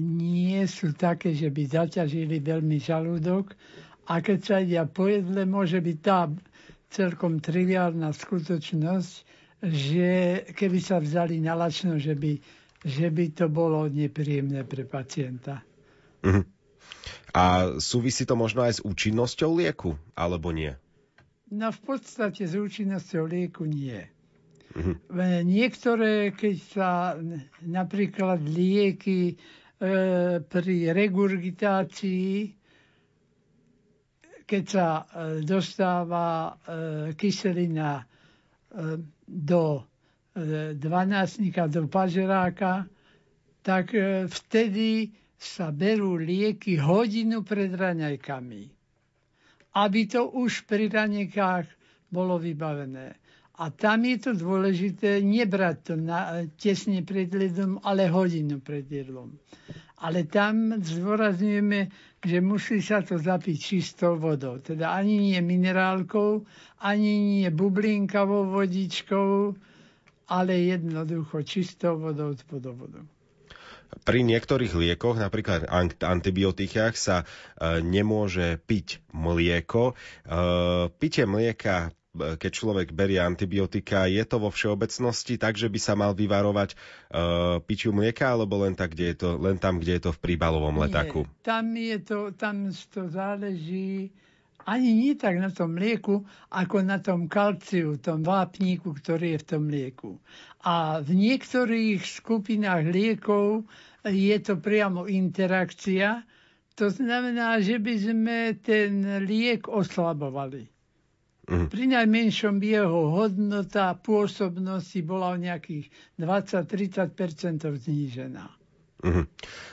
nie sú také, že by zaťažili veľmi žalúdok a keď sa ide po jedle, môže byť tá celkom triviálna skutočnosť, že keby sa vzali na lačno, že by, že by to bolo nepríjemné pre pacienta. Uh-huh. A súvisí to možno aj s účinnosťou lieku, alebo nie? No v podstate s účinnosťou lieku nie. Uh-huh. Niektoré, keď sa napríklad lieky pri regurgitácii, keď sa e, dostáva e, kyselina e, do e, dvanáctnika, do pažeráka, tak e, vtedy sa berú lieky hodinu pred raňajkami. Aby to už pri raňajkách bolo vybavené. A tam je to dôležité nebrať to na, tesne pred jedlom, ale hodinu pred jedlom. Ale tam zdôrazňujeme, že musí sa to zapiť čistou vodou. Teda ani nie minerálkou, ani nie bublinkavou vodičkou, ale jednoducho čistou vodou z vodovodu. Pri niektorých liekoch, napríklad antibiotikách, sa e, nemôže piť mlieko. E, pitie mlieka keď človek berie antibiotika, je to vo všeobecnosti tak, že by sa mal vyvarovať uh, pičiu mlieka, alebo len, tak, kde je to, len tam, kde je to v príbalovom letaku? Nie, tam, je to, tam to záleží ani nie tak na tom mlieku, ako na tom kalciu, tom vápníku, ktorý je v tom mlieku. A v niektorých skupinách liekov je to priamo interakcia, to znamená, že by sme ten liek oslabovali. Uh-huh. Pri najmenšom jeho hodnota pôsobnosti bola o nejakých 20-30% znížená. Uh-huh.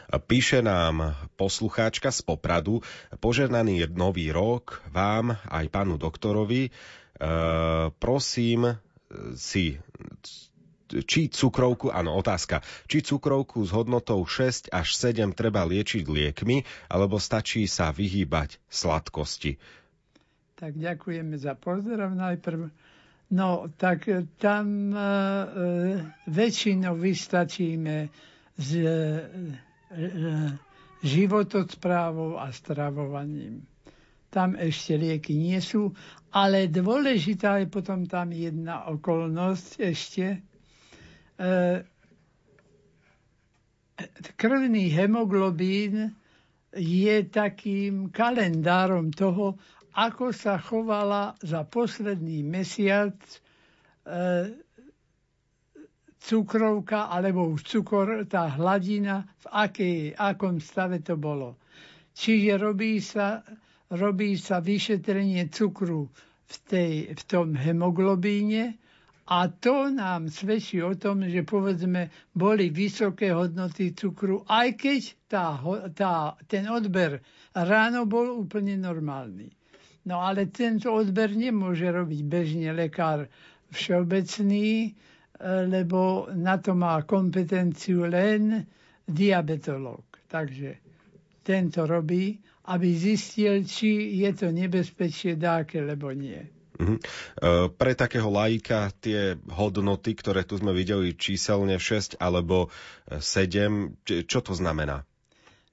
Píše nám poslucháčka z Popradu, požehnaný nový rok vám aj pánu doktorovi. E, prosím si či cukrovku, áno, otázka, či cukrovku s hodnotou 6 až 7 treba liečiť liekmi, alebo stačí sa vyhýbať sladkosti. Tak ďakujeme za pozdrav najprv. No, tak tam e, e väčšinou vystačíme s e, e, životosprávou a stravovaním. Tam ešte lieky nie sú, ale dôležitá je potom tam jedna okolnosť ešte. E, krvný hemoglobín je takým kalendárom toho, ako sa chovala za posledný mesiac e, cukrovka alebo už cukor, tá hladina, v akej, akom stave to bolo. Čiže robí sa, robí sa vyšetrenie cukru v, tej, v tom hemoglobíne a to nám svedčí o tom, že povedzme boli vysoké hodnoty cukru, aj keď tá, tá, ten odber ráno bol úplne normálny. No ale tento odber nemôže robiť bežne lekár všeobecný, e, lebo na to má kompetenciu len diabetolog. Takže tento robí, aby zistil, či je to nebezpečie dáke, lebo nie. Uh-huh. Pre takého laika tie hodnoty, ktoré tu sme videli číselne 6 alebo 7, čo to znamená?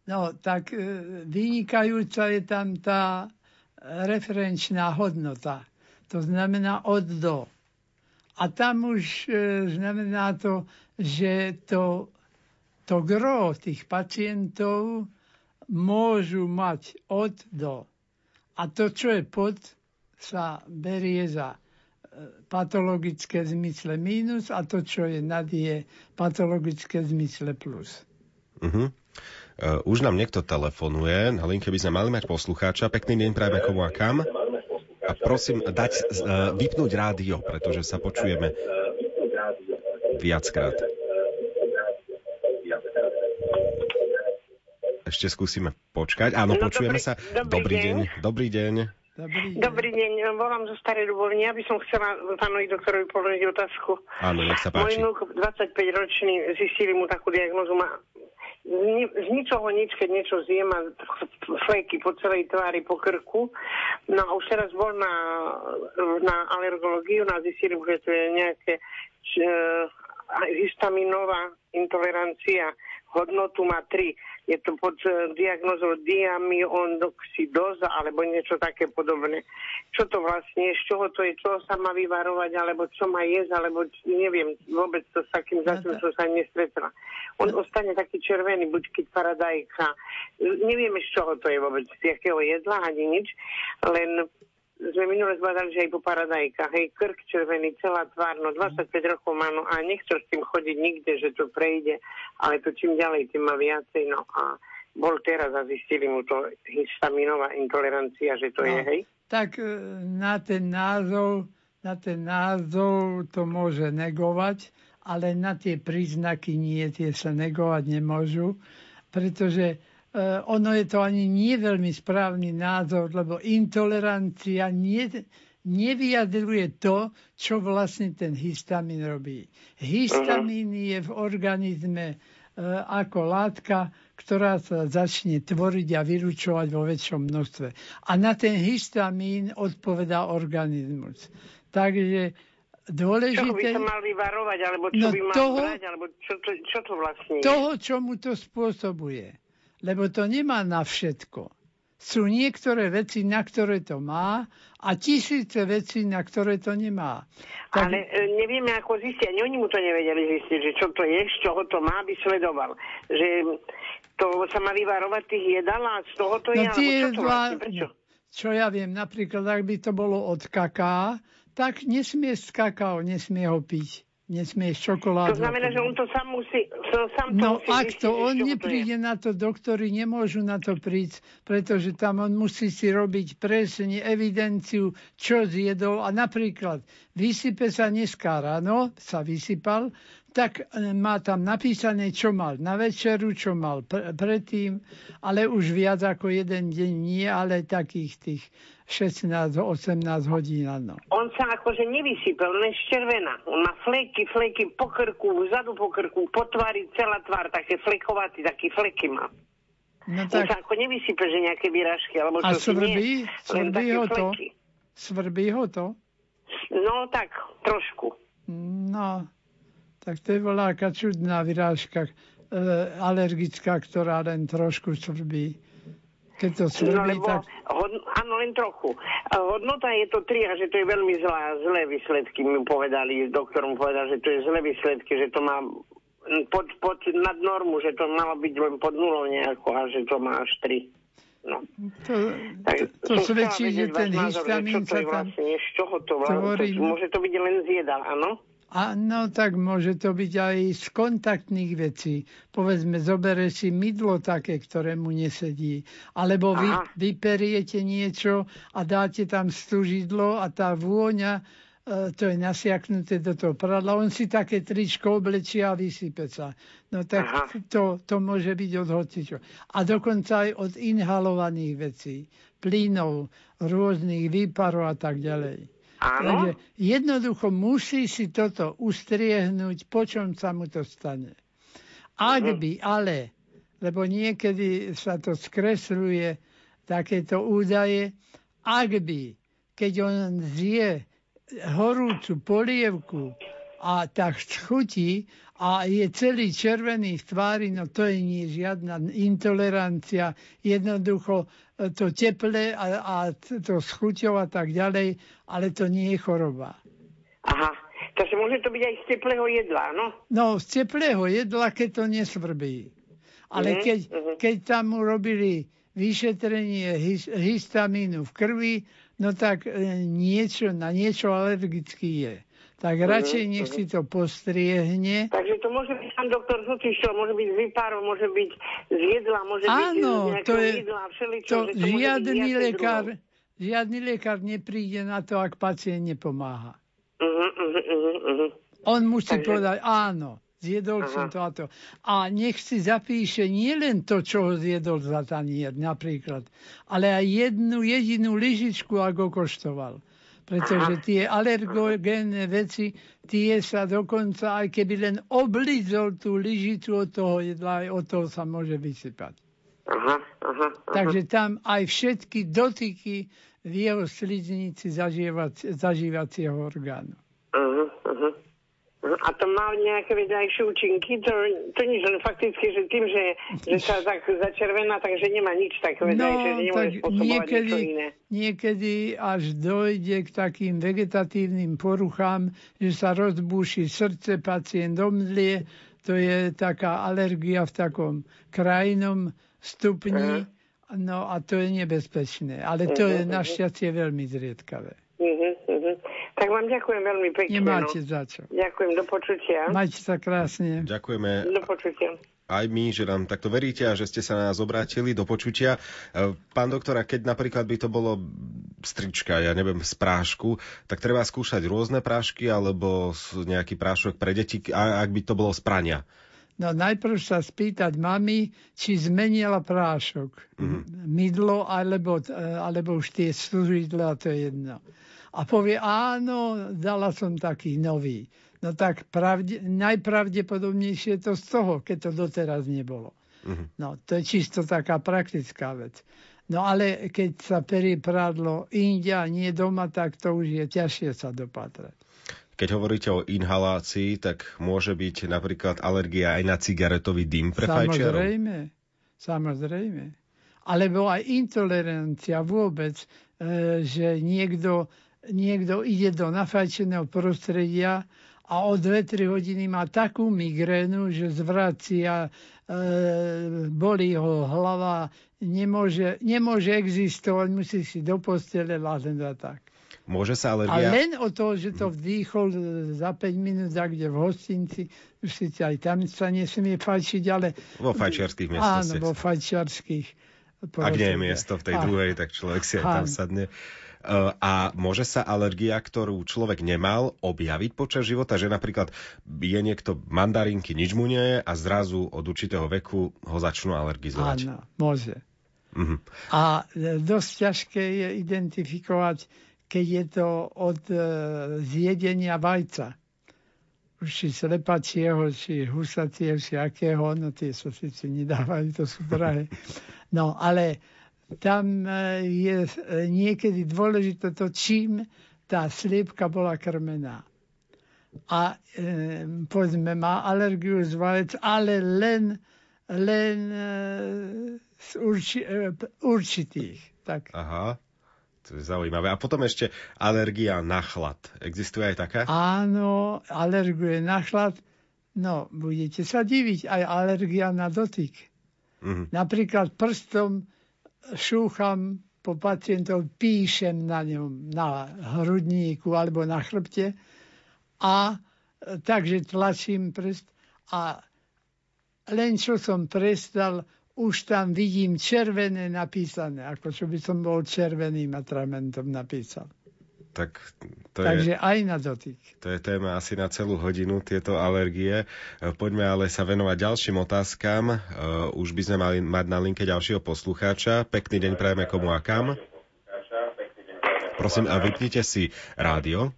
No, tak e, vynikajúca je tam tá referenčná hodnota. To znamená od do. A tam už e, znamená to, že to, to gro tých pacientov môžu mať od do. A to, čo je pod, sa berie za e, patologické zmysle mínus a to, čo je nad, je patologické zmysle plus. Uh-huh. Uh, už nám niekto telefonuje, na linke by sme mali mať poslucháča. Pekný deň prajeme komu a kam. A prosím dať, uh, vypnúť rádio, pretože sa počujeme viackrát. Ešte skúsime počkať. Áno, no, počujeme dobrý, sa. Dobrý, dobrý deň. deň. Dobrý deň. Dobrý deň. Dobrý deň, volám zo Starej Ľubovne. Ja by som chcela pánovi doktorovi položiť otázku. Áno, nech sa páči. Môj 25 ročný, zistili mu takú diagnozu, má z ničoho nič, keď niečo zjem a fleky po celej tvári, po krku. No a už teraz bol na, na alergológiu, na zistili, že to je nejaké histaminová intolerancia hodnotu má 3. Je to pod e, diagnozou diamyonoxidóza alebo niečo také podobné. Čo to vlastne je, z čoho to je, čo sa má vyvarovať, alebo čo má jesť, alebo neviem, vôbec to s takým no zatiaľ som sa nestretla. On ostane taký červený, buď keď paradajka. Nevieme, z čoho to je vôbec, z jakého jedla ani nič, len sme minule zbadali, že aj po paradajkách, hej, krk červený, celá tvár, no 25 rokov má, no a nechcel s tým chodiť nikde, že to prejde, ale to čím ďalej, tým má viacej, no a bol teraz a zistili mu to histaminová intolerancia, že to no, je, hej? Tak e, na ten názov, na ten názov to môže negovať, ale na tie príznaky nie, tie sa negovať nemôžu, pretože ono je to ani nie veľmi správny názor, lebo intolerancia nie, nevyjadruje to, čo vlastne ten histamín robí. Histamín je v organizme e, ako látka, ktorá sa začne tvoriť a vyručovať vo väčšom množstve. A na ten histamín odpovedá organizmus. Takže dôležité... Čo by sa mal vyvarovať, alebo čo no by mal toho, brať, alebo čo to, čo to vlastne je? Toho, čo mu to spôsobuje lebo to nemá na všetko. Sú niektoré veci, na ktoré to má a tisíce vecí, na ktoré to nemá. Tak... Ale e, nevieme, ako zistiť. Ani oni mu to nevedeli zistiť, že čo to je, z čoho to má, aby sledoval. Že to sa má vyvarovať tých jedal a z toho to no, je, tie čo to vlastne, prečo? Čo ja viem, napríklad, ak by to bolo od kaká, tak nesmie z kakao, nesmie ho piť nesmieš čokoládu. To znamená, že on to sám musí... To sám to no musí ak to on nepríde na to, doktori nemôžu na to prísť, pretože tam on musí si robiť presne evidenciu, čo zjedol. A napríklad vysype sa dneska ráno, sa vysypal, tak e, má tam napísané, čo mal na večeru, čo mal pr- predtým, ale už viac ako jeden deň nie, ale takých tých 16-18 hodín, áno. On sa akože nevysypal, len červená. On má fleky, fleky po krku, vzadu po krku, po tvári, celá tvár, také flekovatý, také fleky má. No tak... On sa ako nevysype, že nejaké vyrážky, alebo čo A svrbí? Nie, svrbí ho to? Svrbí ho to? No tak, trošku. No, tak to je voľaká čudná vyrážka e, alergická, ktorá len trošku svrbí. Keď to svrbí, no, lebo, tak... Hod, áno, len trochu. Hodnota je to 3 a že to je veľmi zlá, zlé výsledky mi povedali, doktor mu povedal, že to je zlé výsledky, že to má pod, pod, nad normu, že to malo byť len pod nulou nejako a že to má až 3. No. To, tak, to, to svedčí, že ten histamín sa tam vlastne, z čoho to, tvorí... to Môže to byť len z jedal, áno? Áno, tak môže to byť aj z kontaktných vecí. Povedzme, zobere si mydlo také, ktoré mu nesedí. Alebo vy, vyperiete niečo a dáte tam stúžidlo a tá vôňa, e, to je nasiaknuté do toho pradla. On si také tričko oblečí a vysype sa. No tak to, to môže byť od hocičo. A dokonca aj od inhalovaných vecí, plynov, rôznych výparov a tak ďalej. Áno. Takže jednoducho musí si toto ustriehnúť, po čom sa mu to stane. Ak mhm. by ale, lebo niekedy sa to skresľuje, takéto údaje, ak by, keď on zje horúcu polievku a tak schutí a je celý červený v tvári, no to je nie žiadna intolerancia. Jednoducho to teple a, a to s chuťou a tak ďalej, ale to nie je choroba. Aha, takže môže to byť aj z teplého jedla, no? No, z teplého jedla, keď to nesvrbí. Ale mm-hmm. keď, mhm. keď tam mu robili vyšetrenie histamínu v krvi, no tak e, niečo, na niečo alergický je tak mhm, radšej uh-huh, nech uh-huh. si to postriehne. Takže to môže byť, pán doktor Zutišov, môže byť z vypárov, môže byť z jedla, môže Áno, byť z to je, jedla, všeličo, to, to žiadny lekár, žiadny lekár nepríde na to, ak pacient nepomáha. Uh-huh, uh-huh, uh-huh. On musí Takže... povedať, áno, zjedol Aha. som to a to. A nech si zapíše nie len to, čo ho zjedol za tanier napríklad, ale aj jednu jedinú lyžičku, ako koštoval pretože tie alergogénne veci, tie sa dokonca, aj keby len oblizol tú lyžicu od toho jedla, aj od toho sa môže vysypať. Aha, aha, aha. Takže tam aj všetky dotyky v jeho sliznici zažívacieho orgánu. Aha, aha. A to má nejaké vedľajšie účinky? To, to nič, len fakticky, že tým, že, že sa tak začervená, takže nemá nič také vedľajšie, no, že nemôže spôsobovať niekedy, niečo iné. Niekedy až dojde k takým vegetatívnym poruchám, že sa rozbúši srdce, pacient omdlie, to je taká alergia v takom krajnom stupni, uh-huh. no a to je nebezpečné. Ale to uh-huh. je našťastie veľmi zriedkavé. Uh-huh, uh-huh. Tak vám ďakujem veľmi pekne. Nemáte no. za čo. Ďakujem, do počutia. Majte sa krásne. Ďakujeme. Do počutia aj my, že nám takto veríte a že ste sa na nás obrátili do počutia. E, pán doktora, keď napríklad by to bolo strička, ja neviem, z prášku, tak treba skúšať rôzne prášky alebo nejaký prášok pre deti, ak by to bolo z prania. No najprv sa spýtať mami, či zmenila prášok. Mm-hmm. Mydlo alebo, e, alebo už tie služidla, to je jedno a povie, áno, dala som taký nový. No tak pravde, najpravdepodobnejšie je to z toho, keď to doteraz nebolo. Uh-huh. No to je čisto taká praktická vec. No ale keď sa perie prádlo india, nie doma, tak to už je ťažšie sa dopatrať. Keď hovoríte o inhalácii, tak môže byť napríklad alergia aj na cigaretový dym pre fajčiarov? Samozrejme, samozrejme. Alebo aj intolerancia vôbec, e, že niekto niekto ide do nafajčeného prostredia a o 2-3 hodiny má takú migrénu, že zvracia, e, bolí ho hlava, nemôže, nemôže existovať, musí si do postele láhnuť a tak. Môže sa alergia... A len o to, že to vdýchol za 5 minút, kde v hostinci, už síce aj tam sa nesmie fajčiť, ale... Vo fajčiarských miestach. Áno, vo fajčiarských. Ak nie je miesto v tej druhej, tak človek si aj tam sadne. Eh, a môže sa alergia, ktorú človek nemal, objaviť počas života, že napríklad je niekto mandarinky, nič mu nie je a zrazu od určitého veku ho začnú alergizovať. Áno, môže. Uh-huh. A eh, dosť ťažké je identifikovať, keď je to od uh, zjedenia vajca. Či slepacieho, či husatieho, či akého, no tie sa síce nedávajú, to sú drahé. No, ale tam e, je e, niekedy dôležité to, čím tá sliepka bola krmená. A e, povedzme, má alergiu z vajec, ale len, len e, z urči, e, určitých. Tak. Aha. To je zaujímavé. A potom ešte alergia na chlad. Existuje aj taká? Áno, alergie na chlad. No, budete sa diviť, aj alergia na dotyk. Mm-hmm. Napríklad prstom šúcham po pacientov, píšem na ňom, na hrudníku alebo na chrbte a takže tlačím prst a len čo som prestal, už tam vidím červené napísané, ako čo by som bol červeným atramentom napísal tak to Takže je, aj na dotyk. To je téma asi na celú hodinu, tieto alergie. E, poďme ale sa venovať ďalším otázkam. Uh, už by sme mali mať na linke ďalšieho poslucháča. Pekný deň prajeme komu a kam. Prosím, a vypnite si rádio.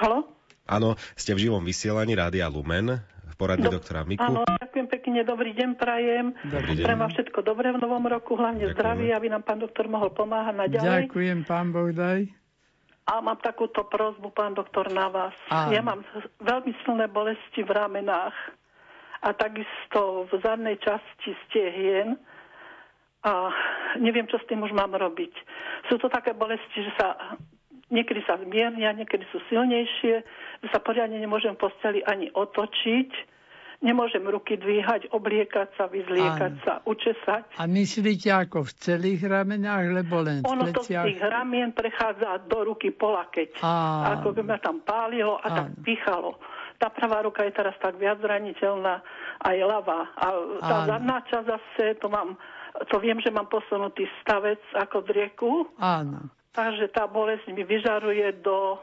Halo? Áno, ste v živom vysielaní Rádia Lumen v poradí Do, doktora Miku. Áno, ďakujem pekne, dobrý deň prajem. Dobrý deň. Prajem vám všetko dobré v novom roku, hlavne Ďakujeme. zdravie, aby nám pán doktor mohol pomáhať naďalej. Ďakujem, pán Boh daj. A mám takúto prozbu, pán doktor, na vás. Áno. Ja mám veľmi silné bolesti v ramenách a takisto v zadnej časti stehien a neviem, čo s tým už mám robiť. Sú to také bolesti, že sa niekedy sa zmiernia, niekedy sú silnejšie, že sa poriadne nemôžem v posteli ani otočiť Nemôžem ruky dvíhať, obliekať sa, vyzliekať Áno. sa, učesať. A myslíte ako v celých ramenách, lebo len v Ono to z tých ramien prechádza do ruky polakeť. Áno. Ako by ma tam pálilo a Áno. tak pýchalo. Tá pravá ruka je teraz tak viac zraniteľná, aj ľavá. A tá Áno. zadná časť zase, to mám, to viem, že mám posunutý stavec ako v rieku. Áno. Takže tá bolesť mi vyžaruje do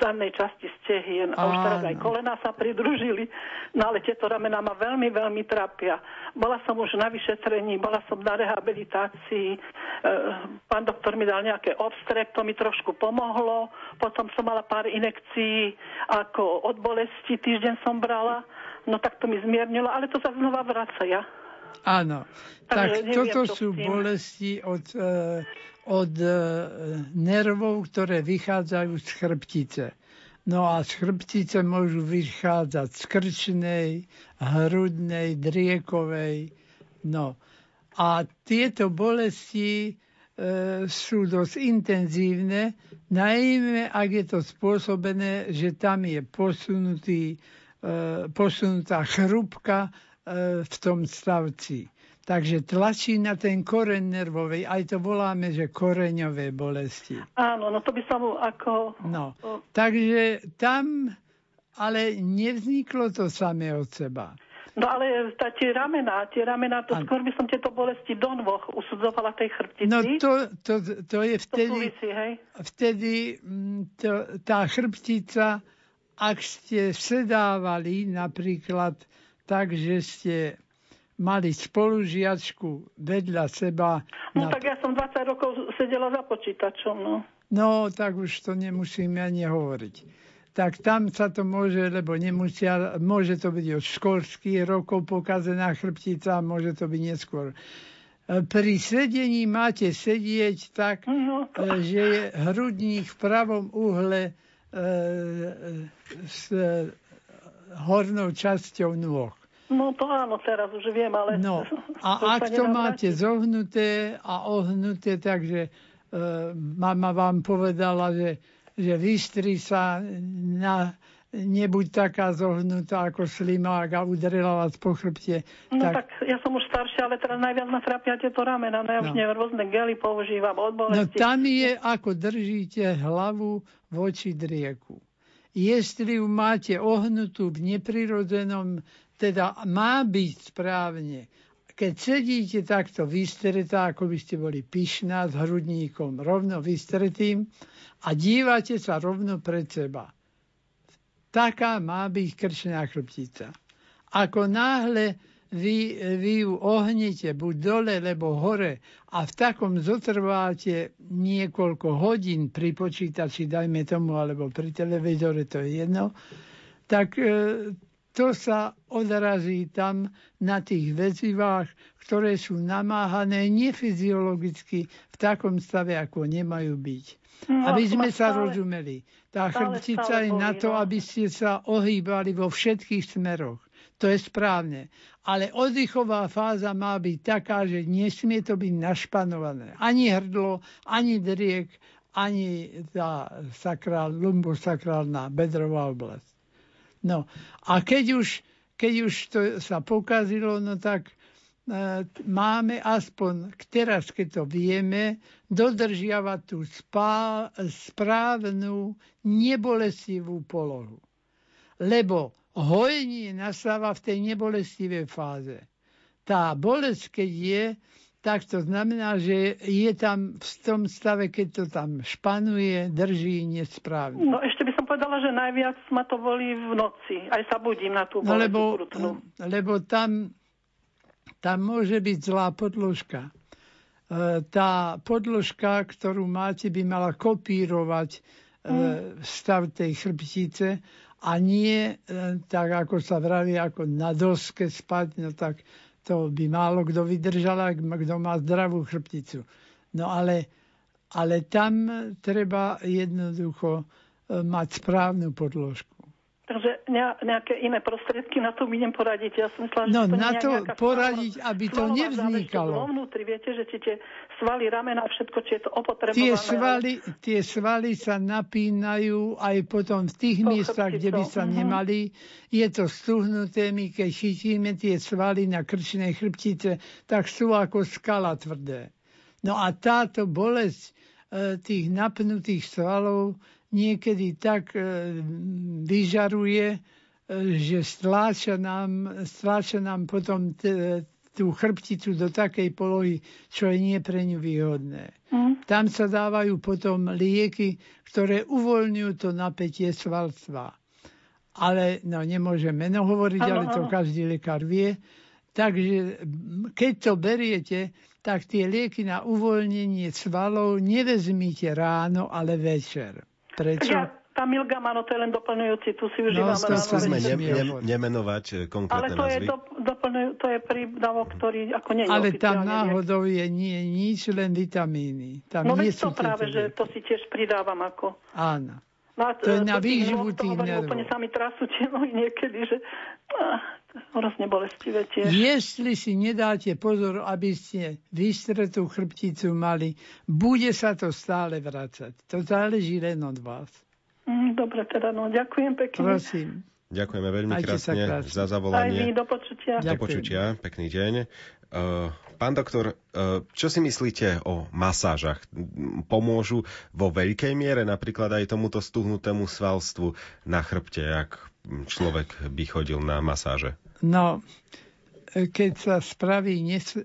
zadnej časti stehien a už teraz aj kolena sa pridružili. No ale tieto ramená ma veľmi, veľmi trápia. Bola som už na vyšetrení, bola som na rehabilitácii, e, pán doktor mi dal nejaké obstrek, to mi trošku pomohlo, potom som mala pár inekcií ako od bolesti, týždeň som brala, no tak to mi zmiernilo, ale to sa znova vracia. Áno, tak neviem, toto sú bolesti od, e, od e, nervov, ktoré vychádzajú z chrbtice. No a z chrbtice môžu vychádzať z krčnej, hrudnej, driekovej. No. A tieto bolesti e, sú dosť intenzívne, najmä ak je to spôsobené, že tam je posunutý, e, posunutá chrúbka e, v tom stavci. Takže tlačí na ten koreň nervovej, aj to voláme, že koreňové bolesti. Áno, no to by sa mu ako... No, takže tam ale nevzniklo to samé od seba. No ale tá, tie ramená, tie ramená, to skôr by som tieto bolesti do nôh usudzovala tej chrbtici. No to, to, to je vtedy, to súvisí, hej? vtedy mm, to, tá chrbtica, ak ste sedávali napríklad tak, že ste mali spolužiačku vedľa seba. No na... tak ja som 20 rokov sedela za počítačom, no. No, tak už to nemusíme ani hovoriť. Tak tam sa to môže, lebo nemusia, môže to byť od školských rokov pokazená chrbtica, môže to byť neskôr. E, pri sedení máte sedieť tak, no. E, že je hrudník v pravom uhle e, s hornou časťou nôh. No to áno, teraz už viem, ale... No, a ak to máte zohnuté a ohnuté, takže e, mama vám povedala, že, že vystri sa na, nebuď taká zohnutá ako slimák a udrela vás po chrbte. No tak, tak ja som už staršia, ale teraz najviac ma trápia tieto ramena. No ja no. už neviem, rôzne gely používam od bolesti. No tam je, ako držíte hlavu voči drieku. Jestli ju máte ohnutú v neprirodzenom teda má byť správne. Keď sedíte takto vystretá, ako by ste boli pyšná s hrudníkom rovno vystretým a dívate sa rovno pred seba. Taká má byť krčná chrbtica. Ako náhle vy, vy ju ohnete buď dole, alebo hore a v takom zotrváte niekoľko hodín pri počítači, dajme tomu, alebo pri televízore, to je jedno, tak e, to sa odrazí tam na tých väzivách, ktoré sú namáhané nefyziologicky v takom stave, ako nemajú byť. No, aby sme sa stále, rozumeli. Tá chrbtica je na to, no. aby ste sa ohýbali vo všetkých smeroch. To je správne. Ale oddychová fáza má byť taká, že nesmie to byť našpanované. Ani hrdlo, ani driek, ani tá sakrál, lumbosakrálna bedrová oblasť. No a keď už, keď už to sa pokazilo, no tak e, máme aspoň teraz, keď to vieme, dodržiavať tú spá, správnu, nebolestivú polohu. Lebo hojenie nastáva v tej nebolestivej fáze. Tá bolesť, keď je, tak to znamená, že je tam v tom stave, keď to tam španuje, drží nesprávne. No povedala, že najviac ma to volí v noci. Aj sa budím na tú no, lebo, lebo tam, tam môže byť zlá podložka. E, tá podložka, ktorú máte, by mala kopírovať e, mm. stav tej chrbtice a nie tak, ako sa vraví, ako na doske spať, no tak to by málo kto vydržal, kto má zdravú chrbticu. No ale, ale tam treba jednoducho mať správnu podložku. Takže nejaké iné prostriedky na to idem poradiť. Ja som myslela, no, že to na to poradiť, aby to nevznikalo. Vo vnútri, viete, že tie svaly, ramena, všetko, či je to opotrebované. Tie svaly, tie svaly sa napínajú aj potom v tých miestach, kde by sa uh-huh. nemali. Je to stuhnuté, my keď chytíme tie svaly na krčnej chrbtice, tak sú ako skala tvrdé. No a táto bolesť e, tých napnutých svalov niekedy tak e, vyžaruje, e, že stláča nám, stláča nám potom t- tú chrbticu do takej polohy, čo je nie pre ňu výhodné. Mm. Tam sa dávajú potom lieky, ktoré uvoľňujú to napätie svalstva. Ale no, nemôžem meno hovoriť, ale to každý lekár vie. Takže keď to beriete, tak tie lieky na uvoľnenie svalov nevezmite ráno, ale večer. Prečo? Ja, Kamilgam, áno, to je len doplňujúci, tu si užívam no, ráno. Skúsme ne, ne, nemenovať e, konkrétne Ale to názvy. je, do, doplňuj, to je prídavok, ktorý ako nie je Ale tam náhodou je nie, nič, len vitamíny. Tam no nie veď to práve, že to si tiež pridávam ako. Áno. No to je na výživu tých nervov. Úplne sa mi trasú tie nohy niekedy, že hrozne bolestivé tiež. Jestli si nedáte pozor, aby ste vystretú chrbticu mali, bude sa to stále vracať. To záleží len od vás. Mm, dobre, teda no, ďakujem pekne. Prosím. Ďakujeme veľmi krásne za zavolanie. Aj vy, do počutia. Do počutia, pekný deň. Uh, pán doktor, uh, čo si myslíte o masážach? Pomôžu vo veľkej miere napríklad aj tomuto stuhnutému svalstvu na chrbte, ak človek by chodil na masáže? No, keď sa spraví nes- e,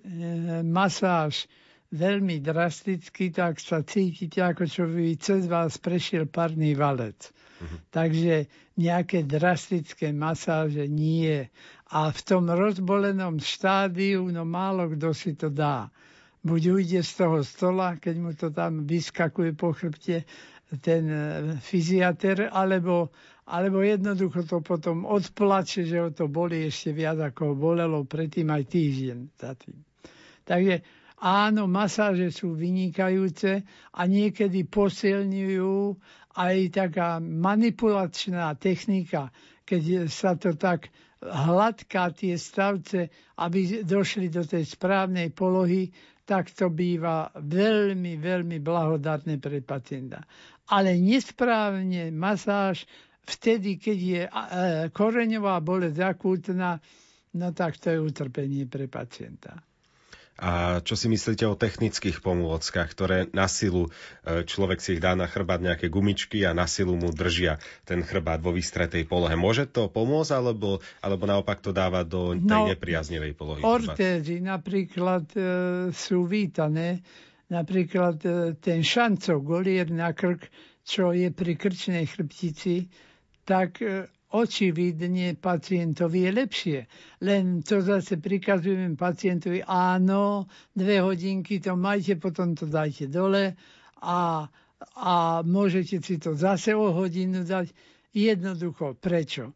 masáž veľmi drasticky, tak sa cítite, ako čo by cez vás prešiel parný valec. Uh-huh. Takže nejaké drastické masáže nie. A v tom rozbolenom štádiu, no málo kto si to dá. Buď ujde z toho stola, keď mu to tam vyskakuje po chrbte ten e, fyziater, alebo, alebo jednoducho to potom odplače, že ho to boli ešte viac, ako ho bolelo predtým aj týždeň za tým. Takže áno, masáže sú vynikajúce a niekedy posilňujú aj taká manipulačná technika, keď sa to tak hladká tie stavce, aby došli do tej správnej polohy, tak to býva veľmi, veľmi blahodatné pre pacienta. Ale nesprávne masáž vtedy, keď je koreňová bolesť akútna, no tak to je utrpenie pre pacienta. A čo si myslíte o technických pomôckach, ktoré na silu e, človek si ich dá na chrbát nejaké gumičky a na silu mu držia ten chrbát vo vystretej polohe. Môže to pomôcť, alebo, alebo naopak to dáva do tej no, nepriaznevej polohy? Ortézy napríklad e, sú vítané. Napríklad e, ten šancov golier na krk, čo je pri krčnej chrbtici, tak e, očividne pacientovi je lepšie. Len to zase prikazujem pacientovi, áno, dve hodinky to majte, potom to dajte dole a, a môžete si to zase o hodinu dať. Jednoducho, prečo? E,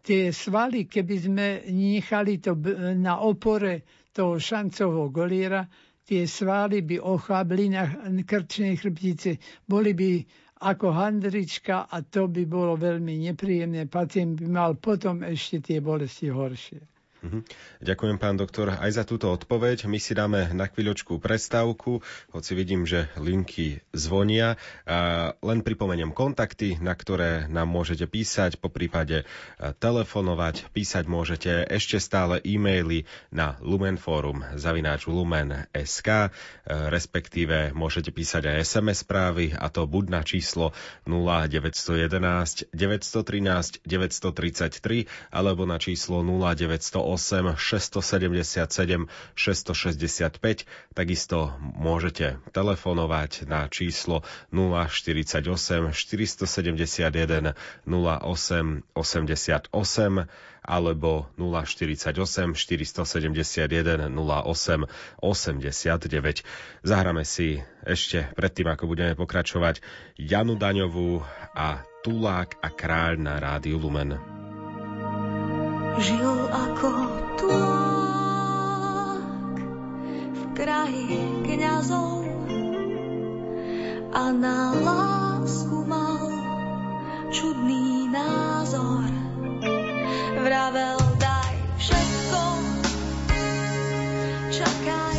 tie svaly, keby sme nechali to na opore toho šancového goliera, tie svaly by ochabli na krčnej chrbtici, boli by ako handrička a to by bolo veľmi nepríjemné. Pacient by mal potom ešte tie bolesti horšie. Mhm. Ďakujem, pán doktor, aj za túto odpoveď. My si dáme na chvíľočku prestávku, hoci vidím, že linky zvonia. Len pripomeniem kontakty, na ktoré nám môžete písať, po prípade telefonovať. Písať môžete ešte stále e-maily na lumenforum zavináč lumen.sk, respektíve môžete písať aj SMS správy, a to buď na číslo 0911 913 933 alebo na číslo 0908 677 665. Takisto môžete telefonovať na číslo 048 471 08 88 alebo 048 471 08 89. Zahráme si ešte predtým, ako budeme pokračovať, Janu Daňovú a Tulák a kráľ na rádiu Lumen žil ako tulák v kraji kniazov a na lásku mal čudný názor. Vravel daj všetko, čakaj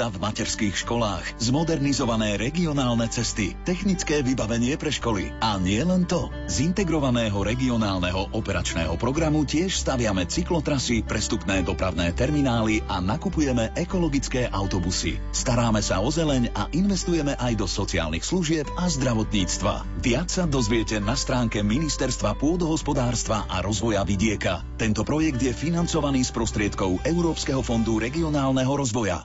miesta v materských školách, zmodernizované regionálne cesty, technické vybavenie pre školy. A nie len to. Z integrovaného regionálneho operačného programu tiež staviame cyklotrasy, prestupné dopravné terminály a nakupujeme ekologické autobusy. Staráme sa o zeleň a investujeme aj do sociálnych služieb a zdravotníctva. Viac sa dozviete na stránke Ministerstva pôdohospodárstva a rozvoja vidieka. Tento projekt je financovaný z prostriedkov Európskeho fondu regionálneho rozvoja.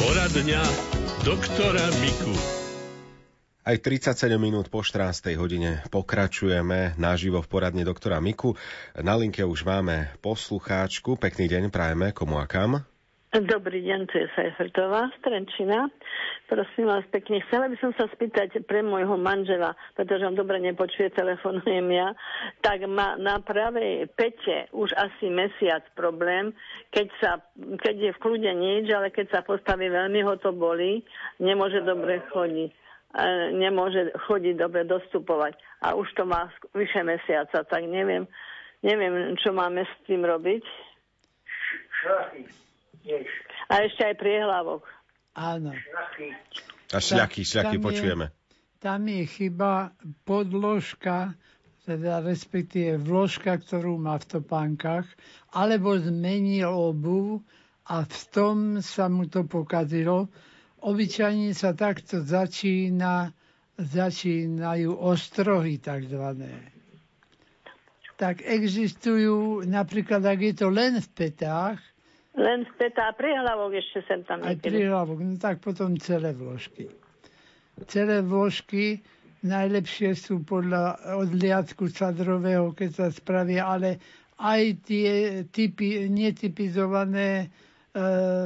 Poradňa doktora Miku. Aj 37 minút po 14. hodine pokračujeme naživo v poradne doktora Miku. Na linke už máme poslucháčku. Pekný deň prajeme komu a kam. Dobrý deň, tu je Sejfertová z Trenčina. Prosím vás pekne, chcela by som sa spýtať pre môjho manžela, pretože on dobre nepočuje, telefonujem ja, tak má na pravej pete už asi mesiac problém, keď, sa, keď je v kľude nič, ale keď sa postaví veľmi ho to boli, nemôže dobre chodiť nemôže chodiť dobre, dostupovať. A už to má vyše mesiaca, tak neviem, neviem, čo máme s tým robiť. A ešte aj priehlavok. Áno. A šľaky, šľaky Tam je- počujeme. Tam je chyba podložka, teda respektíve vložka, ktorú má v topánkach, alebo zmenil obu a v tom sa mu to pokazilo. Obyčajne sa takto začína, začínajú ostrohy takzvané. Tak existujú, napríklad ak je to len v petách, Len spätá priehlavok ešte sem tam aj prihlavok, no tak potom celé vložky. Celé vložky najlepšie sú podľa odliadku sadrového, keď sa spravia, ale aj tie typy, netypizované e,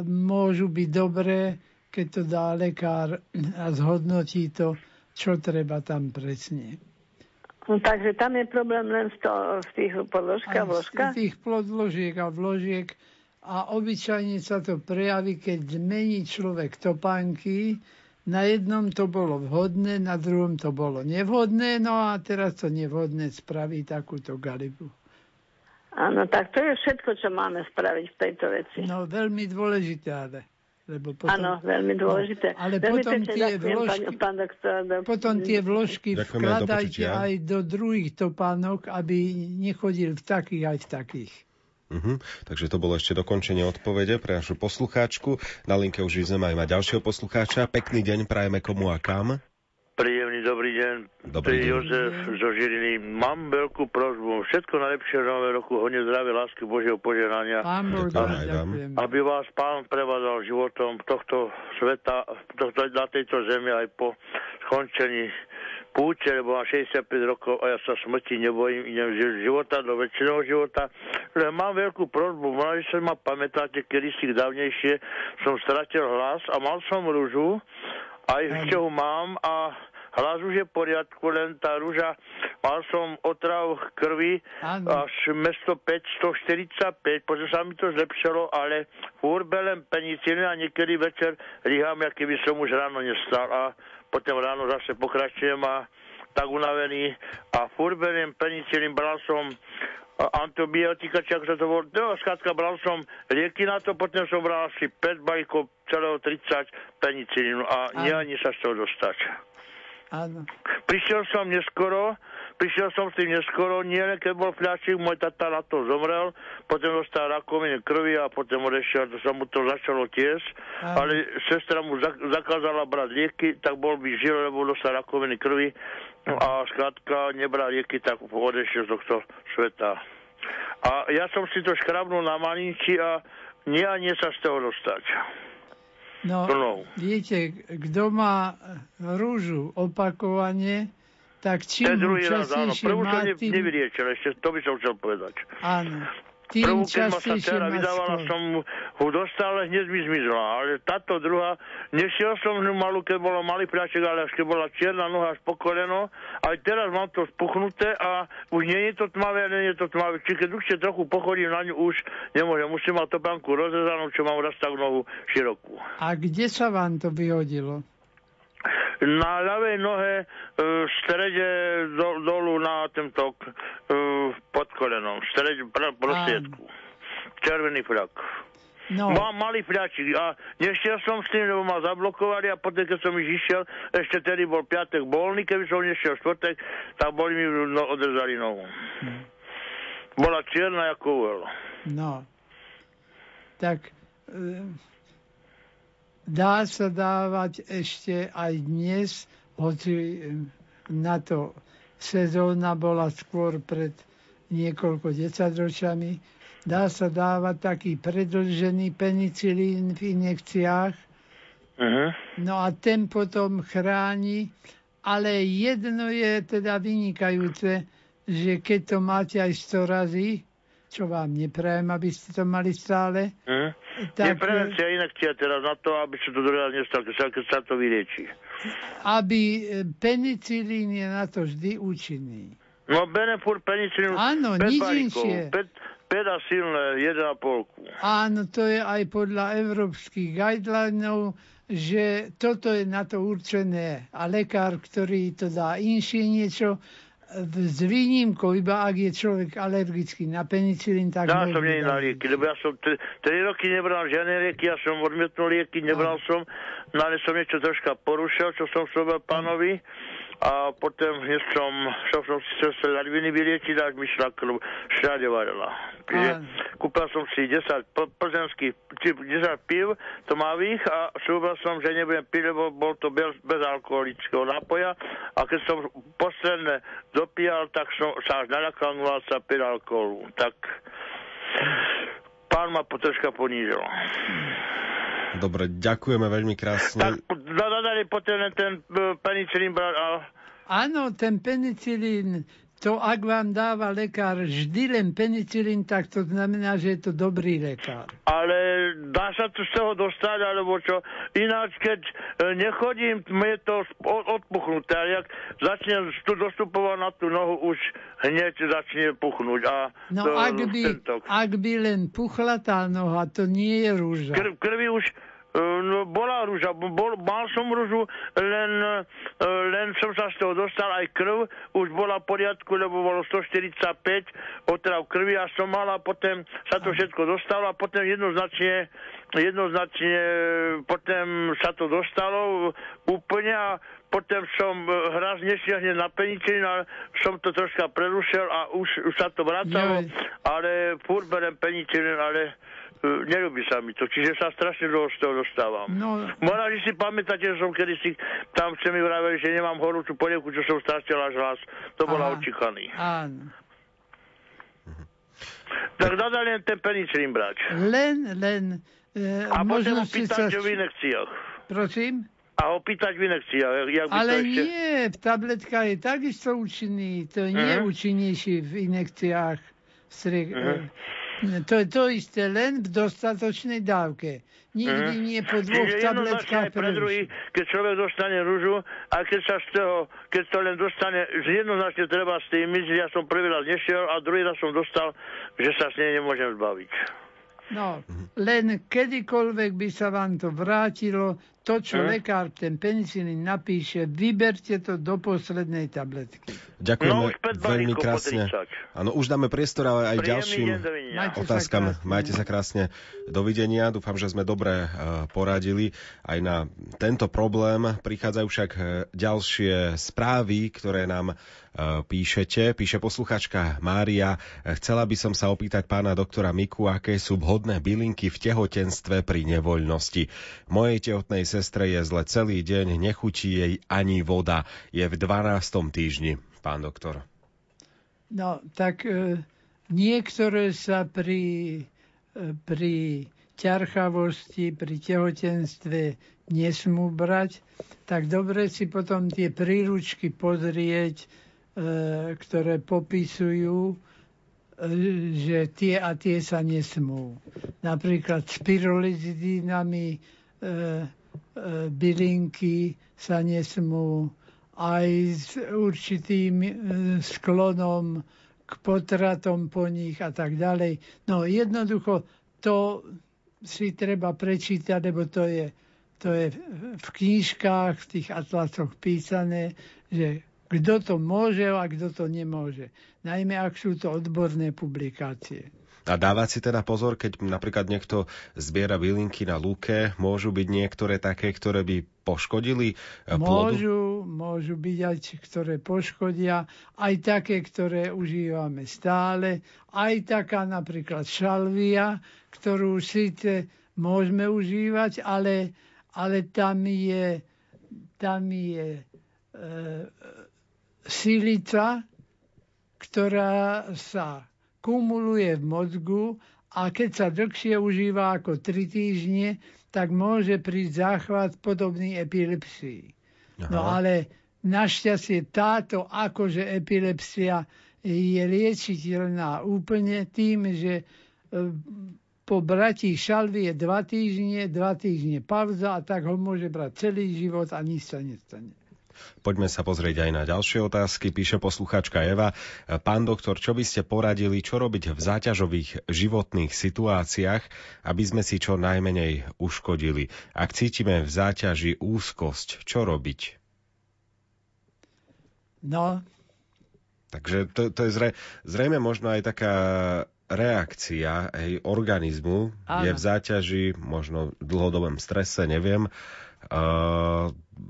môžu byť dobré, keď to dá lekár a zhodnotí to, čo treba tam presne. No, takže tam je problém len v, to, v tých podložkách, A vložkách. z tých podložiek a vložiek a obyčajne sa to prejaví, keď zmení človek topánky. Na jednom to bolo vhodné, na druhom to bolo nevhodné, no a teraz to nevhodné spraví takúto galibu. Áno, tak to je všetko, čo máme spraviť v tejto veci. No veľmi dôležité, ale. Lebo potom, Áno, veľmi dôležité. No, ale veľmi potom tie vložky, pán, pán doktor. do- potom tie vložky vkladajte aj do druhých topánok, aby nechodil v takých aj v takých. Mhm. Takže to bolo ešte dokončenie odpovede pre našu poslucháčku. Na linke už sme aj mať ďalšieho poslucháča. Pekný deň prajeme komu a kam. Príjemný dobrý deň. Dobrý deň. Jozef zo Žiliny. Mám veľkú prozbu. Všetko najlepšie v nové roku. Hodne zdravie, lásky, Božieho požehnania. Aby vás pán prevádzal životom tohto sveta, tohto, na tejto zemi aj po skončení púče, lebo mám 65 rokov a ja sa smrti nebojím, idem z života do väčšiného života. Ale mám veľkú prozbu, možno, že sa ma pamätáte, kedy si dávnejšie som stratil hlas a mal som rúžu, aj ešte ho mám a hlas už je v poriadku, len tá rúža, mal som otrav krvi Áno. až mesto 545, potom sa mi to zlepšilo, ale furt belem penicíny a niekedy večer líham, aký by som už ráno nestal a potom ráno zase pokračujem a tak unavený a furt beriem penicíny, bral som antibiotika, či sa to bolo, no, skrátka bral som lieky na to, potom som bral asi 5 balíkov celého 30 penicínu a nie ani sa z toho dostať. Áno. Prišiel som neskoro, prišiel som s tým neskoro, nie keď bol fľačík, môj tata na to zomrel, potom dostal rakovinu krvi a potom odešiel, to sa mu to začalo tiež, Aj. ale sestra mu zakázala brať lieky, tak bol by žil, lebo dostal rakoviny krvi no a skrátka nebral lieky, tak odešiel z tohto sveta. A ja som si to škrabnul na maniči a nie a nie sa z toho dostať. No, no. viete, kto má rúžu opakovane, tak čím druhý raz, áno. Prvú som ne, tým... nevyriečil, ešte to by som chcel povedať. Áno. Tým Prvú, keď ma sa dcera vydávala, som ho dostal, ale hneď mi zmizla. Ale táto druhá, nešiel som ňu malú, keď bola malý priaček, ale až keď bola čierna noha až po koleno. Aj teraz mám to spuchnuté a už nie je to tmavé, nie je to tmavé. Či keď už trochu pochodím na ňu, už nemôžem. Musím mať topánku rozrezanú, čo mám raz tak nohu širokú. A kde sa vám to vyhodilo? Na ľavej nohe e, v strede do, dolu na tento e, pod kolenom, v strede pr- prostriedku. Červený frak. No. Mám malý fľačik a nešiel som s tým, lebo ma zablokovali a potom, keď som iš išiel, ešte tedy bol piatek bolný, keby som nešiel štvrtek, tak boli mi no, odrezali nohu. Hmm. Bola čierna ako uvel. No. Tak e, dá sa dávať ešte aj dnes, hoci na to sezóna bola skôr pred niekoľko desaťročami, dá sa dávať taký predlžený penicilín v injekciách. Uh-huh. No a ten potom chráni, ale jedno je teda vynikajúce, že keď to máte aj 100 razy, čo vám neprajem, aby ste to mali stále. Mm. Tak, je prevencia inakcia teraz na to, aby sa to druhá nestalo, keď sa to vylieči. Aby e, penicilín je na to vždy účinný. No Benefur penicilín Áno, nič inšie. Peda silné, 1,5. Áno, to je aj podľa európskych guidelinov, že toto je na to určené. A lekár, ktorý to dá inšie niečo, s výnimkou, iba ak je človek alergický na penicilín, tak... Ja som nie na lieky, lebo ja som 3 roky nebral žiadne lieky, ja som odmietnul lieky, nebral a. som, no ale som niečo troška porušil, čo som slovel pánovi a potom hneď som, šel som si cez ladviny vyliečiť a mi šla krv všade varila. Čiže kúpil som si 10 plzenských, 10 piv tmavých a slúbil som, že nebudem piť, lebo bol to bez, bez alkoholického nápoja a keď som posledné dopíjal, tak som sa až naľakal sa piť alkoholu. Tak pán ma troška ponížil. Dobre, ďakujeme veľmi krásne. Tak dodali potom ten e, penicilín a... Áno, ten penicilín, to ak vám dáva lekár vždy len penicilín, tak to znamená, že je to dobrý lekár. Ale dá sa to z toho dostať, alebo čo? Ináč, keď e, nechodím, je to odpuchnuté. A jak začnem tu dostupovať na tú nohu, už hneď začne puchnúť. A no to, ak by, ak by len puchla tá noha, to nie je rúža. Kr- krvi už no, bola rúža, bol, mal som rúžu, len, e, len som sa z toho dostal aj krv, už bola v poriadku, lebo bolo 145 otrav krvi a som mal a potom sa to všetko dostalo a potom jednoznačne jednoznačne potom sa to dostalo úplne a potom som e, hraz nešiahne na penicilín a som to troška prerušil a už, už sa to vracalo, ale furt berem penicilín, ale E, nerobí sa mi to, čiže sa strašne dlho z toho dostávam. No. Že si pamätáte, že som kedy si tam ste mi vraveli, že nemám horúcu polievku, čo som stratil až hlas. To bola očíkaný. Áno. Tak dada len ten penicilín brať. Len, len. E, a potom opýtať sa... v inekciách. Prosím? A opýtať v inekciách. Jak Ale to ešte... nie, tabletka je takisto účinný. To nie je uh-huh. účinnejší v inekciách. Sre... Uh-huh. To je to isté, len v dostatočnej dávke. Nikdy mm. nie po dvoch Čiže tabletkách pre druhý, keď človek dostane rúžu a keď sa z toho, keď to len dostane, jednoznačne treba s tým myslieť, ja som prvý raz nešiel a druhý raz som dostal, že sa s nej nemôžem zbaviť. No, len kedykoľvek by sa vám to vrátilo, to, čo hm? lekár ten penicilín napíše, vyberte to do poslednej tabletky. Ďakujeme no, veľmi krásne. Áno, už dáme priestor ale aj Príjemný ďalším Majte otázkam. Sa Majte sa krásne. Dovidenia. Dúfam, že sme dobre uh, poradili. Aj na tento problém prichádzajú však uh, ďalšie správy, ktoré nám píšete. Píše posluchačka Mária. Chcela by som sa opýtať pána doktora Miku, aké sú vhodné bylinky v tehotenstve pri nevoľnosti. Mojej tehotnej sestre je zle celý deň, nechutí jej ani voda. Je v 12. týždni, pán doktor. No, tak e, niektoré sa pri, e, pri ťarchavosti, pri tehotenstve nesmú brať, tak dobre si potom tie príručky pozrieť, e, ktoré popisujú, e, že tie a tie sa nesmú. Napríklad s pyrolizidínami E, e, bylinky sa nesmú aj s určitým e, sklonom k potratom po nich a tak ďalej. No jednoducho to si treba prečítať, lebo to je, to je v knížkách, v tých atlasoch písané, že kto to môže a kto to nemôže. Najmä ak sú to odborné publikácie. A dávať si teda pozor, keď napríklad niekto zbiera bylinky na lúke, môžu byť niektoré také, ktoré by poškodili eh, plodu? Môžu, môžu byť aj ktoré poškodia, aj také, ktoré užívame stále, aj taká napríklad šalvia, ktorú síce môžeme užívať, ale, ale tam je, tam je e, silica, ktorá sa kumuluje v mozgu a keď sa dlhšie užíva ako 3 týždne, tak môže prísť záchvat podobný epilepsii. Aha. No ale našťastie táto akože epilepsia je liečiteľná úplne tým, že e, po bratí šalvie dva týždne, dva týždne pauza a tak ho môže brať celý život a nič sa nestane. Poďme sa pozrieť aj na ďalšie otázky. Píše posluchačka Eva. Pán doktor, čo by ste poradili, čo robiť v záťažových životných situáciách, aby sme si čo najmenej uškodili? Ak cítime v záťaži úzkosť, čo robiť? No. Takže to, to je zre, zrejme možno aj taká reakcia hej, organizmu Áno. je v záťaži, možno v dlhodobom strese, neviem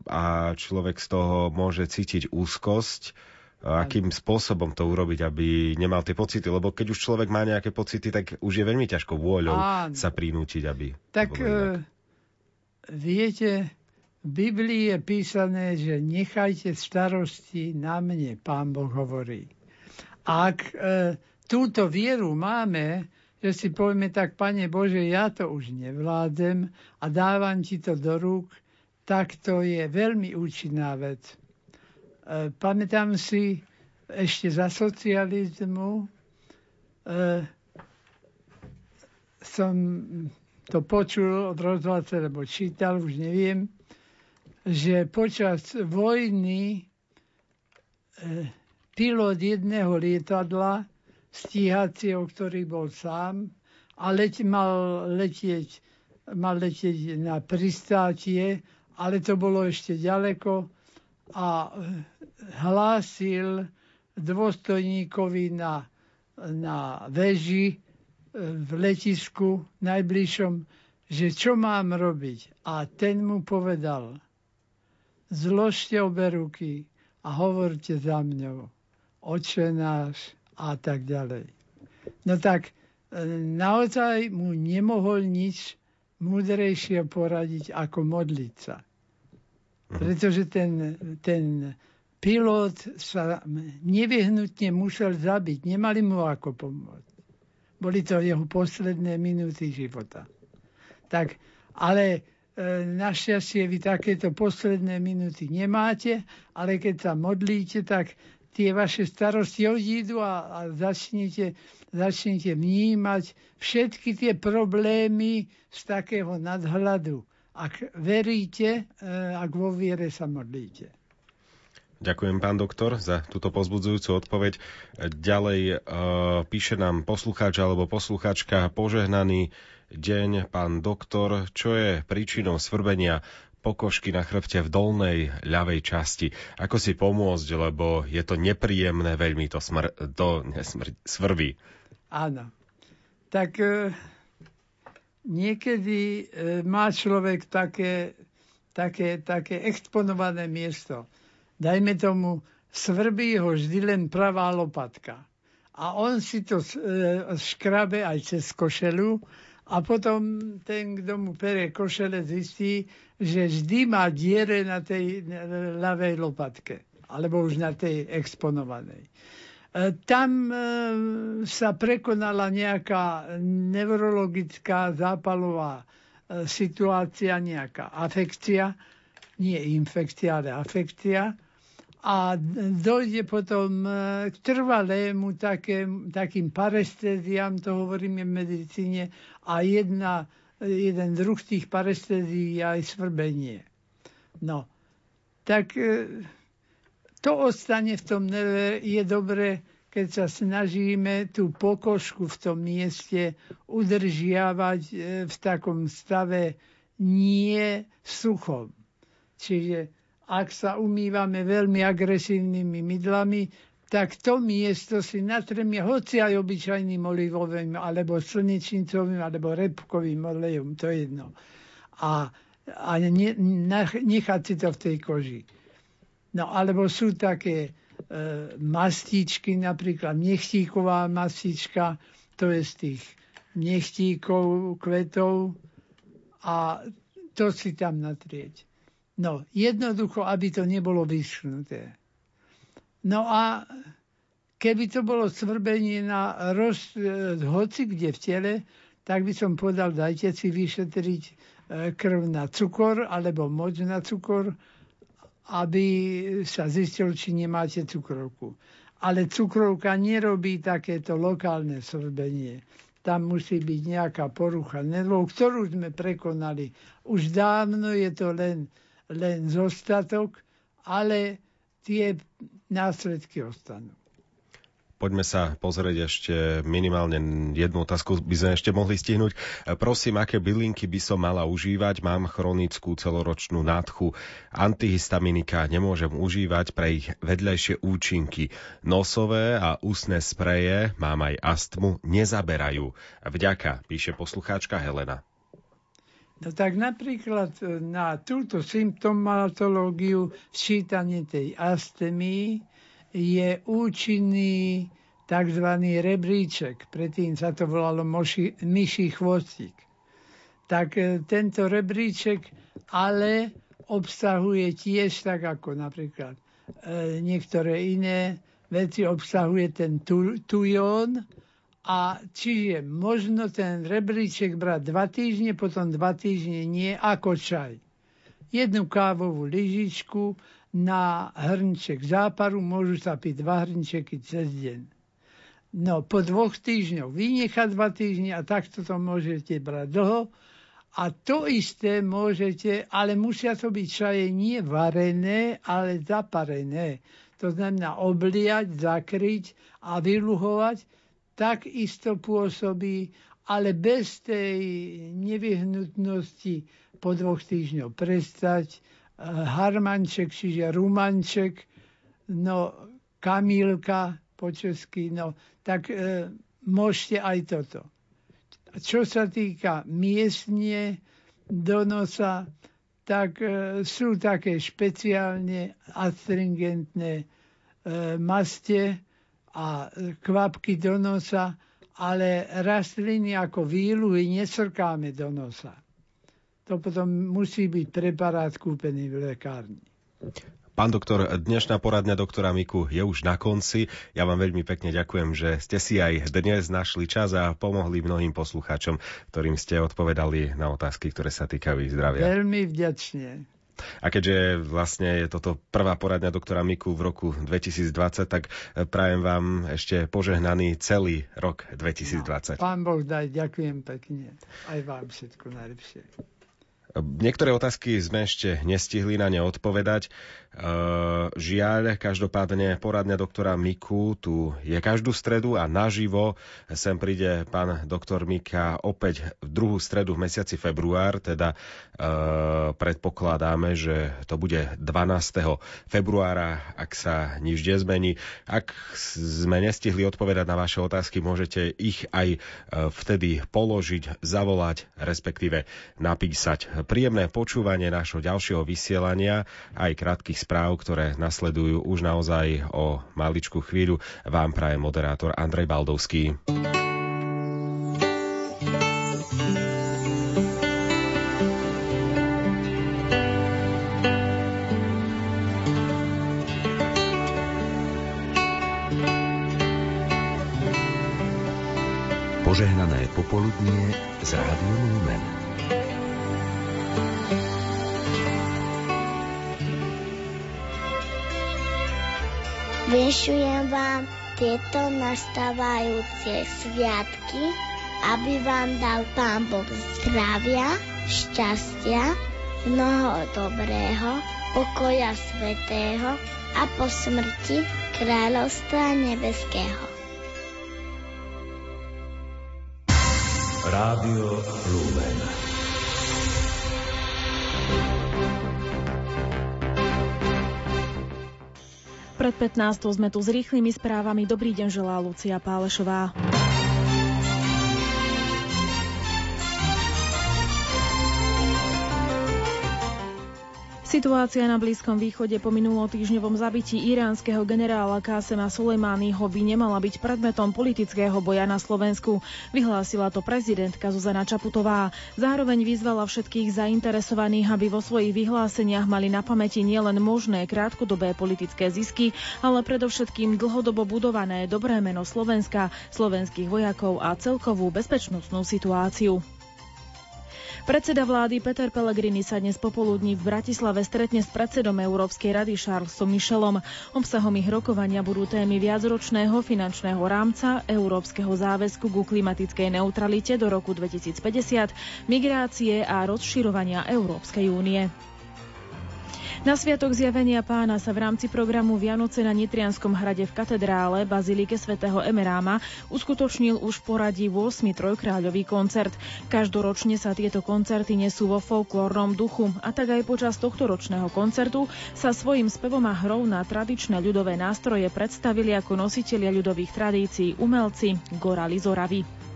a človek z toho môže cítiť úzkosť. Akým spôsobom to urobiť, aby nemal tie pocity? Lebo keď už človek má nejaké pocity, tak už je veľmi ťažko vôľou Áno. sa prinútiť, aby... Tak e, viete, v Biblii je písané, že nechajte starosti na mne, pán Boh hovorí. Ak e, túto vieru máme, že si povieme tak, Pane Bože, ja to už nevládem a dávam ti to do rúk, tak to je veľmi účinná vec. E, pamätám si ešte za socializmu, e, som to počul od rozhlasu, lebo čítal, už neviem, že počas vojny e, pilot jedného lietadla stíhacieho, ktorý bol sám a leť, mal, letieť, mal letieť na pristátie, ale to bolo ešte ďaleko a hlásil dôstojníkovi na, na veži e, v letisku najbližšom, že čo mám robiť. A ten mu povedal, zložte obe ruky a hovorte za mňou, oče náš, a tak ďalej. No tak e, naozaj mu nemohol nič múdrejšie poradiť, ako modliť sa. Mhm. Pretože ten, ten pilot sa nevyhnutne musel zabiť. Nemali mu ako pomôcť. Boli to jeho posledné minúty života. Tak, ale e, našťastie vy takéto posledné minúty nemáte, ale keď sa modlíte, tak tie vaše starosti odídu a, a začnete, začnete vnímať všetky tie problémy z takého nadhľadu. Ak veríte, e, ak vo viere sa modlíte. Ďakujem, pán doktor, za túto pozbudzujúcu odpoveď. Ďalej e, píše nám poslucháč alebo poslucháčka požehnaný deň, pán doktor. Čo je príčinou svrbenia pokožky na chrbte v dolnej ľavej časti. Ako si pomôcť, lebo je to nepríjemné, veľmi to, smr- to nesmr- svrví. Áno. Tak e, niekedy e, má človek také, také, také exponované miesto. Dajme tomu, svrbí ho vždy len pravá lopatka. A on si to e, škrabe aj cez košelu a potom ten, kto mu perie košele, zistí, že vždy má diere na tej ľavej lopatke. Alebo už na tej exponovanej. E, tam e, sa prekonala nejaká neurologická zápalová e, situácia, nejaká afekcia, nie infekcia, ale afekcia a dojde potom k trvalému takým, takým parestéziám, to hovoríme v medicíne, a jedna, jeden druh tých parestézií je aj svrbenie. No, tak to ostane v tom neve, je dobre, keď sa snažíme tú pokožku v tom mieste udržiavať e, v takom stave nie suchom. Čiže ak sa umývame veľmi agresívnymi mydlami, tak to miesto si natremie hoci aj obyčajným olivovým, alebo slnečnicovým, alebo repkovým olejom, to je jedno. A, a ne, nechať si to v tej koži. No alebo sú také e, mastičky, napríklad nechtíková mastička, to je z tých nechtíkov, kvetov a to si tam natrieť. No, jednoducho, aby to nebolo vyschnuté. No a keby to bolo svrbenie na roz, e, hoci kde v tele, tak by som povedal, dajte si vyšetriť e, krv na cukor alebo moč na cukor, aby sa zistil, či nemáte cukrovku. Ale cukrovka nerobí takéto lokálne svrbenie. Tam musí byť nejaká porucha nervov, ktorú sme prekonali. Už dávno je to len len zostatok, ale tie následky ostanú. Poďme sa pozrieť ešte minimálne jednu otázku, by sme ešte mohli stihnúť. Prosím, aké bylinky by som mala užívať? Mám chronickú celoročnú nádchu. Antihistaminika nemôžem užívať pre ich vedľajšie účinky. Nosové a ústne spreje, mám aj astmu, nezaberajú. Vďaka, píše poslucháčka Helena. No tak napríklad e, na túto symptomatológiu sčítanie tej astemii je účinný tzv. rebríček. Predtým sa to volalo moši, myší chvostík. Tak e, tento rebríček ale obsahuje tiež tak ako napríklad e, niektoré iné veci obsahuje ten tu, tujón, a čiže možno ten rebríček brať dva týždne, potom dva týždne nie, ako čaj. Jednu kávovú lyžičku na hrnček záparu, môžu sa piť dva hrnčeky cez deň. No, po dvoch týždňoch vynechať dva týždne a takto to môžete brať dlho. A to isté môžete, ale musia to byť čaje nie varené, ale zaparené. To znamená obliať, zakryť a vyluhovať tak isto pôsobí, ale bez tej nevyhnutnosti po dvoch týždňoch prestať. Harmanček, čiže rumanček, no kamílka po česky, no tak e, môžete aj toto. Čo sa týka miestne do nosa, tak e, sú také špeciálne astringentné e, maste, a kvapky do nosa, ale rastliny ako výluhy nesrkáme do nosa. To potom musí byť preparát kúpený v lekárni. Pán doktor, dnešná poradňa doktora Miku je už na konci. Ja vám veľmi pekne ďakujem, že ste si aj dnes našli čas a pomohli mnohým poslucháčom, ktorým ste odpovedali na otázky, ktoré sa týkajú ich zdravia. Veľmi vďačne. A keďže vlastne je toto prvá poradňa doktora Miku v roku 2020, tak e, prajem vám ešte požehnaný celý rok 2020. No, pán Boh daj, ďakujem pekne. Aj vám všetko najlepšie. Niektoré otázky sme ešte nestihli na ne odpovedať. Žiaľ, každopádne poradňa doktora Miku tu je každú stredu a naživo sem príde pán doktor Mika opäť v druhú stredu v mesiaci február, teda predpokladáme, že to bude 12. februára, ak sa nič nezmení. Ak sme nestihli odpovedať na vaše otázky, môžete ich aj vtedy položiť, zavolať, respektíve napísať. Príjemné počúvanie nášho ďalšieho vysielania aj krátkých správ, ktoré nasledujú už naozaj o maličku chvíľu, vám praje moderátor Andrej Baldovský. Požehnané popoludnie z Rádiom Lumen. Vyšujem vám tieto nastávajúce sviatky, aby vám dal Pán Boh zdravia, šťastia, mnoho dobrého, pokoja svetého a po smrti kráľovstva nebeského. Rádio Lumen. Pred 15. sme tu s rýchlymi správami. Dobrý deň želá Lucia Pálešová. Situácia na Blízkom východe po minulotýždňovom zabití iránskeho generála Kásema Sulejmányho by nemala byť predmetom politického boja na Slovensku. Vyhlásila to prezidentka Zuzana Čaputová. Zároveň vyzvala všetkých zainteresovaných, aby vo svojich vyhláseniach mali na pamäti nielen možné krátkodobé politické zisky, ale predovšetkým dlhodobo budované dobré meno Slovenska, slovenských vojakov a celkovú bezpečnostnú situáciu. Predseda vlády Peter Pellegrini sa dnes popoludní v Bratislave stretne s predsedom Európskej rady Charlesom Michelom. Obsahom ich rokovania budú témy viacročného finančného rámca, európskeho záväzku ku klimatickej neutralite do roku 2050, migrácie a rozširovania Európskej únie. Na Sviatok zjavenia pána sa v rámci programu Vianoce na Nitrianskom hrade v katedrále Bazilike svätého Emeráma uskutočnil už poradí 8. trojkráľový koncert. Každoročne sa tieto koncerty nesú vo folklórnom duchu a tak aj počas tohto ročného koncertu sa svojim spevom a hrou na tradičné ľudové nástroje predstavili ako nositelia ľudových tradícií umelci Gorali Zoravi.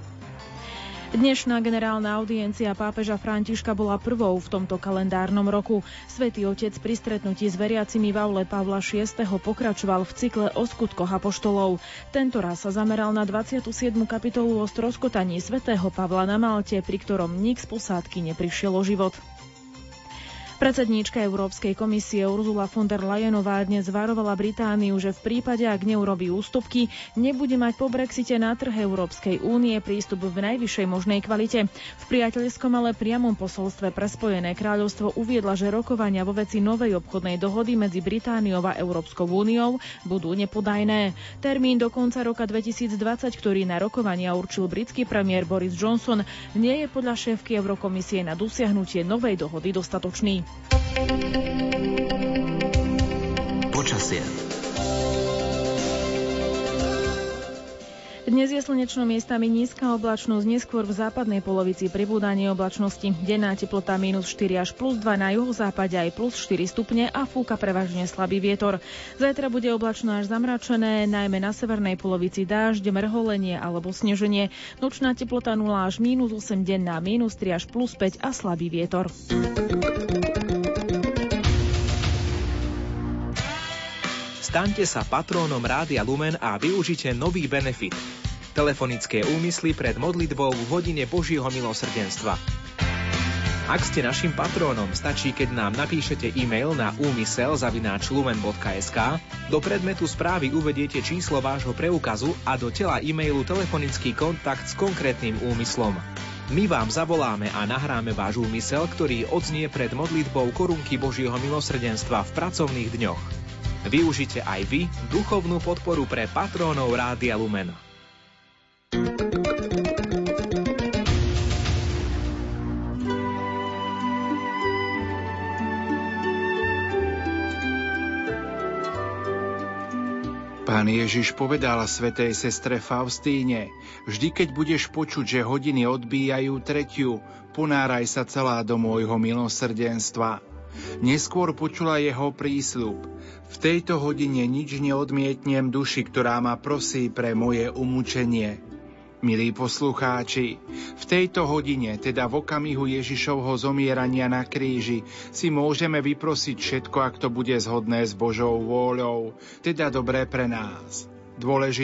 Dnešná generálna audiencia pápeža Františka bola prvou v tomto kalendárnom roku. Svetý otec pri stretnutí s veriacimi v aule Pavla VI. pokračoval v cykle o skutkoch apoštolov. Tento raz sa zameral na 27. kapitolu o stroskotaní svätého Pavla na Malte, pri ktorom nik z posádky neprišiel o život. Predsedníčka Európskej komisie Ursula von der Leyenová dnes varovala Britániu, že v prípade, ak neurobí ústupky, nebude mať po Brexite na trh Európskej únie prístup v najvyššej možnej kvalite. V priateľskom, ale priamom posolstve pre Spojené kráľovstvo uviedla, že rokovania vo veci novej obchodnej dohody medzi Britániou a Európskou úniou budú nepodajné. Termín do konca roka 2020, ktorý na rokovania určil britský premiér Boris Johnson, nie je podľa šéfky Eurokomisie na dosiahnutie novej dohody dostatočný. Počasie. Dnes je slnečno miestami nízka oblačnosť, neskôr v západnej polovici pribúdanie oblačnosti. Denná teplota minus 4 až plus 2 na juhozápade aj plus 4 stupne a fúka prevažne slabý vietor. Zajtra bude oblačno až zamračené, najmä na severnej polovici dážď, mrholenie alebo sneženie. Nočná teplota 0 až minus 8, denná minus 3 až plus 5 a slabý vietor. Staňte sa patrónom Rádia Lumen a využite nový benefit. Telefonické úmysly pred modlitbou v hodine Božieho milosrdenstva. Ak ste našim patrónom, stačí, keď nám napíšete e-mail na úmysel.lumen.sk, do predmetu správy uvediete číslo vášho preukazu a do tela e-mailu telefonický kontakt s konkrétnym úmyslom. My vám zavoláme a nahráme váš úmysel, ktorý odznie pred modlitbou korunky Božieho milosrdenstva v pracovných dňoch. Využite aj vy duchovnú podporu pre patrónov Rádia Lumen. Pán Ježiš povedal svetej sestre Faustíne, vždy keď budeš počuť, že hodiny odbíjajú tretiu, ponáraj sa celá do môjho milosrdenstva. Neskôr počula jeho prísľub. V tejto hodine nič neodmietnem duši, ktorá ma prosí pre moje umúčenie. Milí poslucháči, v tejto hodine, teda v okamihu Ježišovho zomierania na kríži, si môžeme vyprosiť všetko, ak to bude zhodné s Božou vôľou, teda dobré pre nás. Dôležité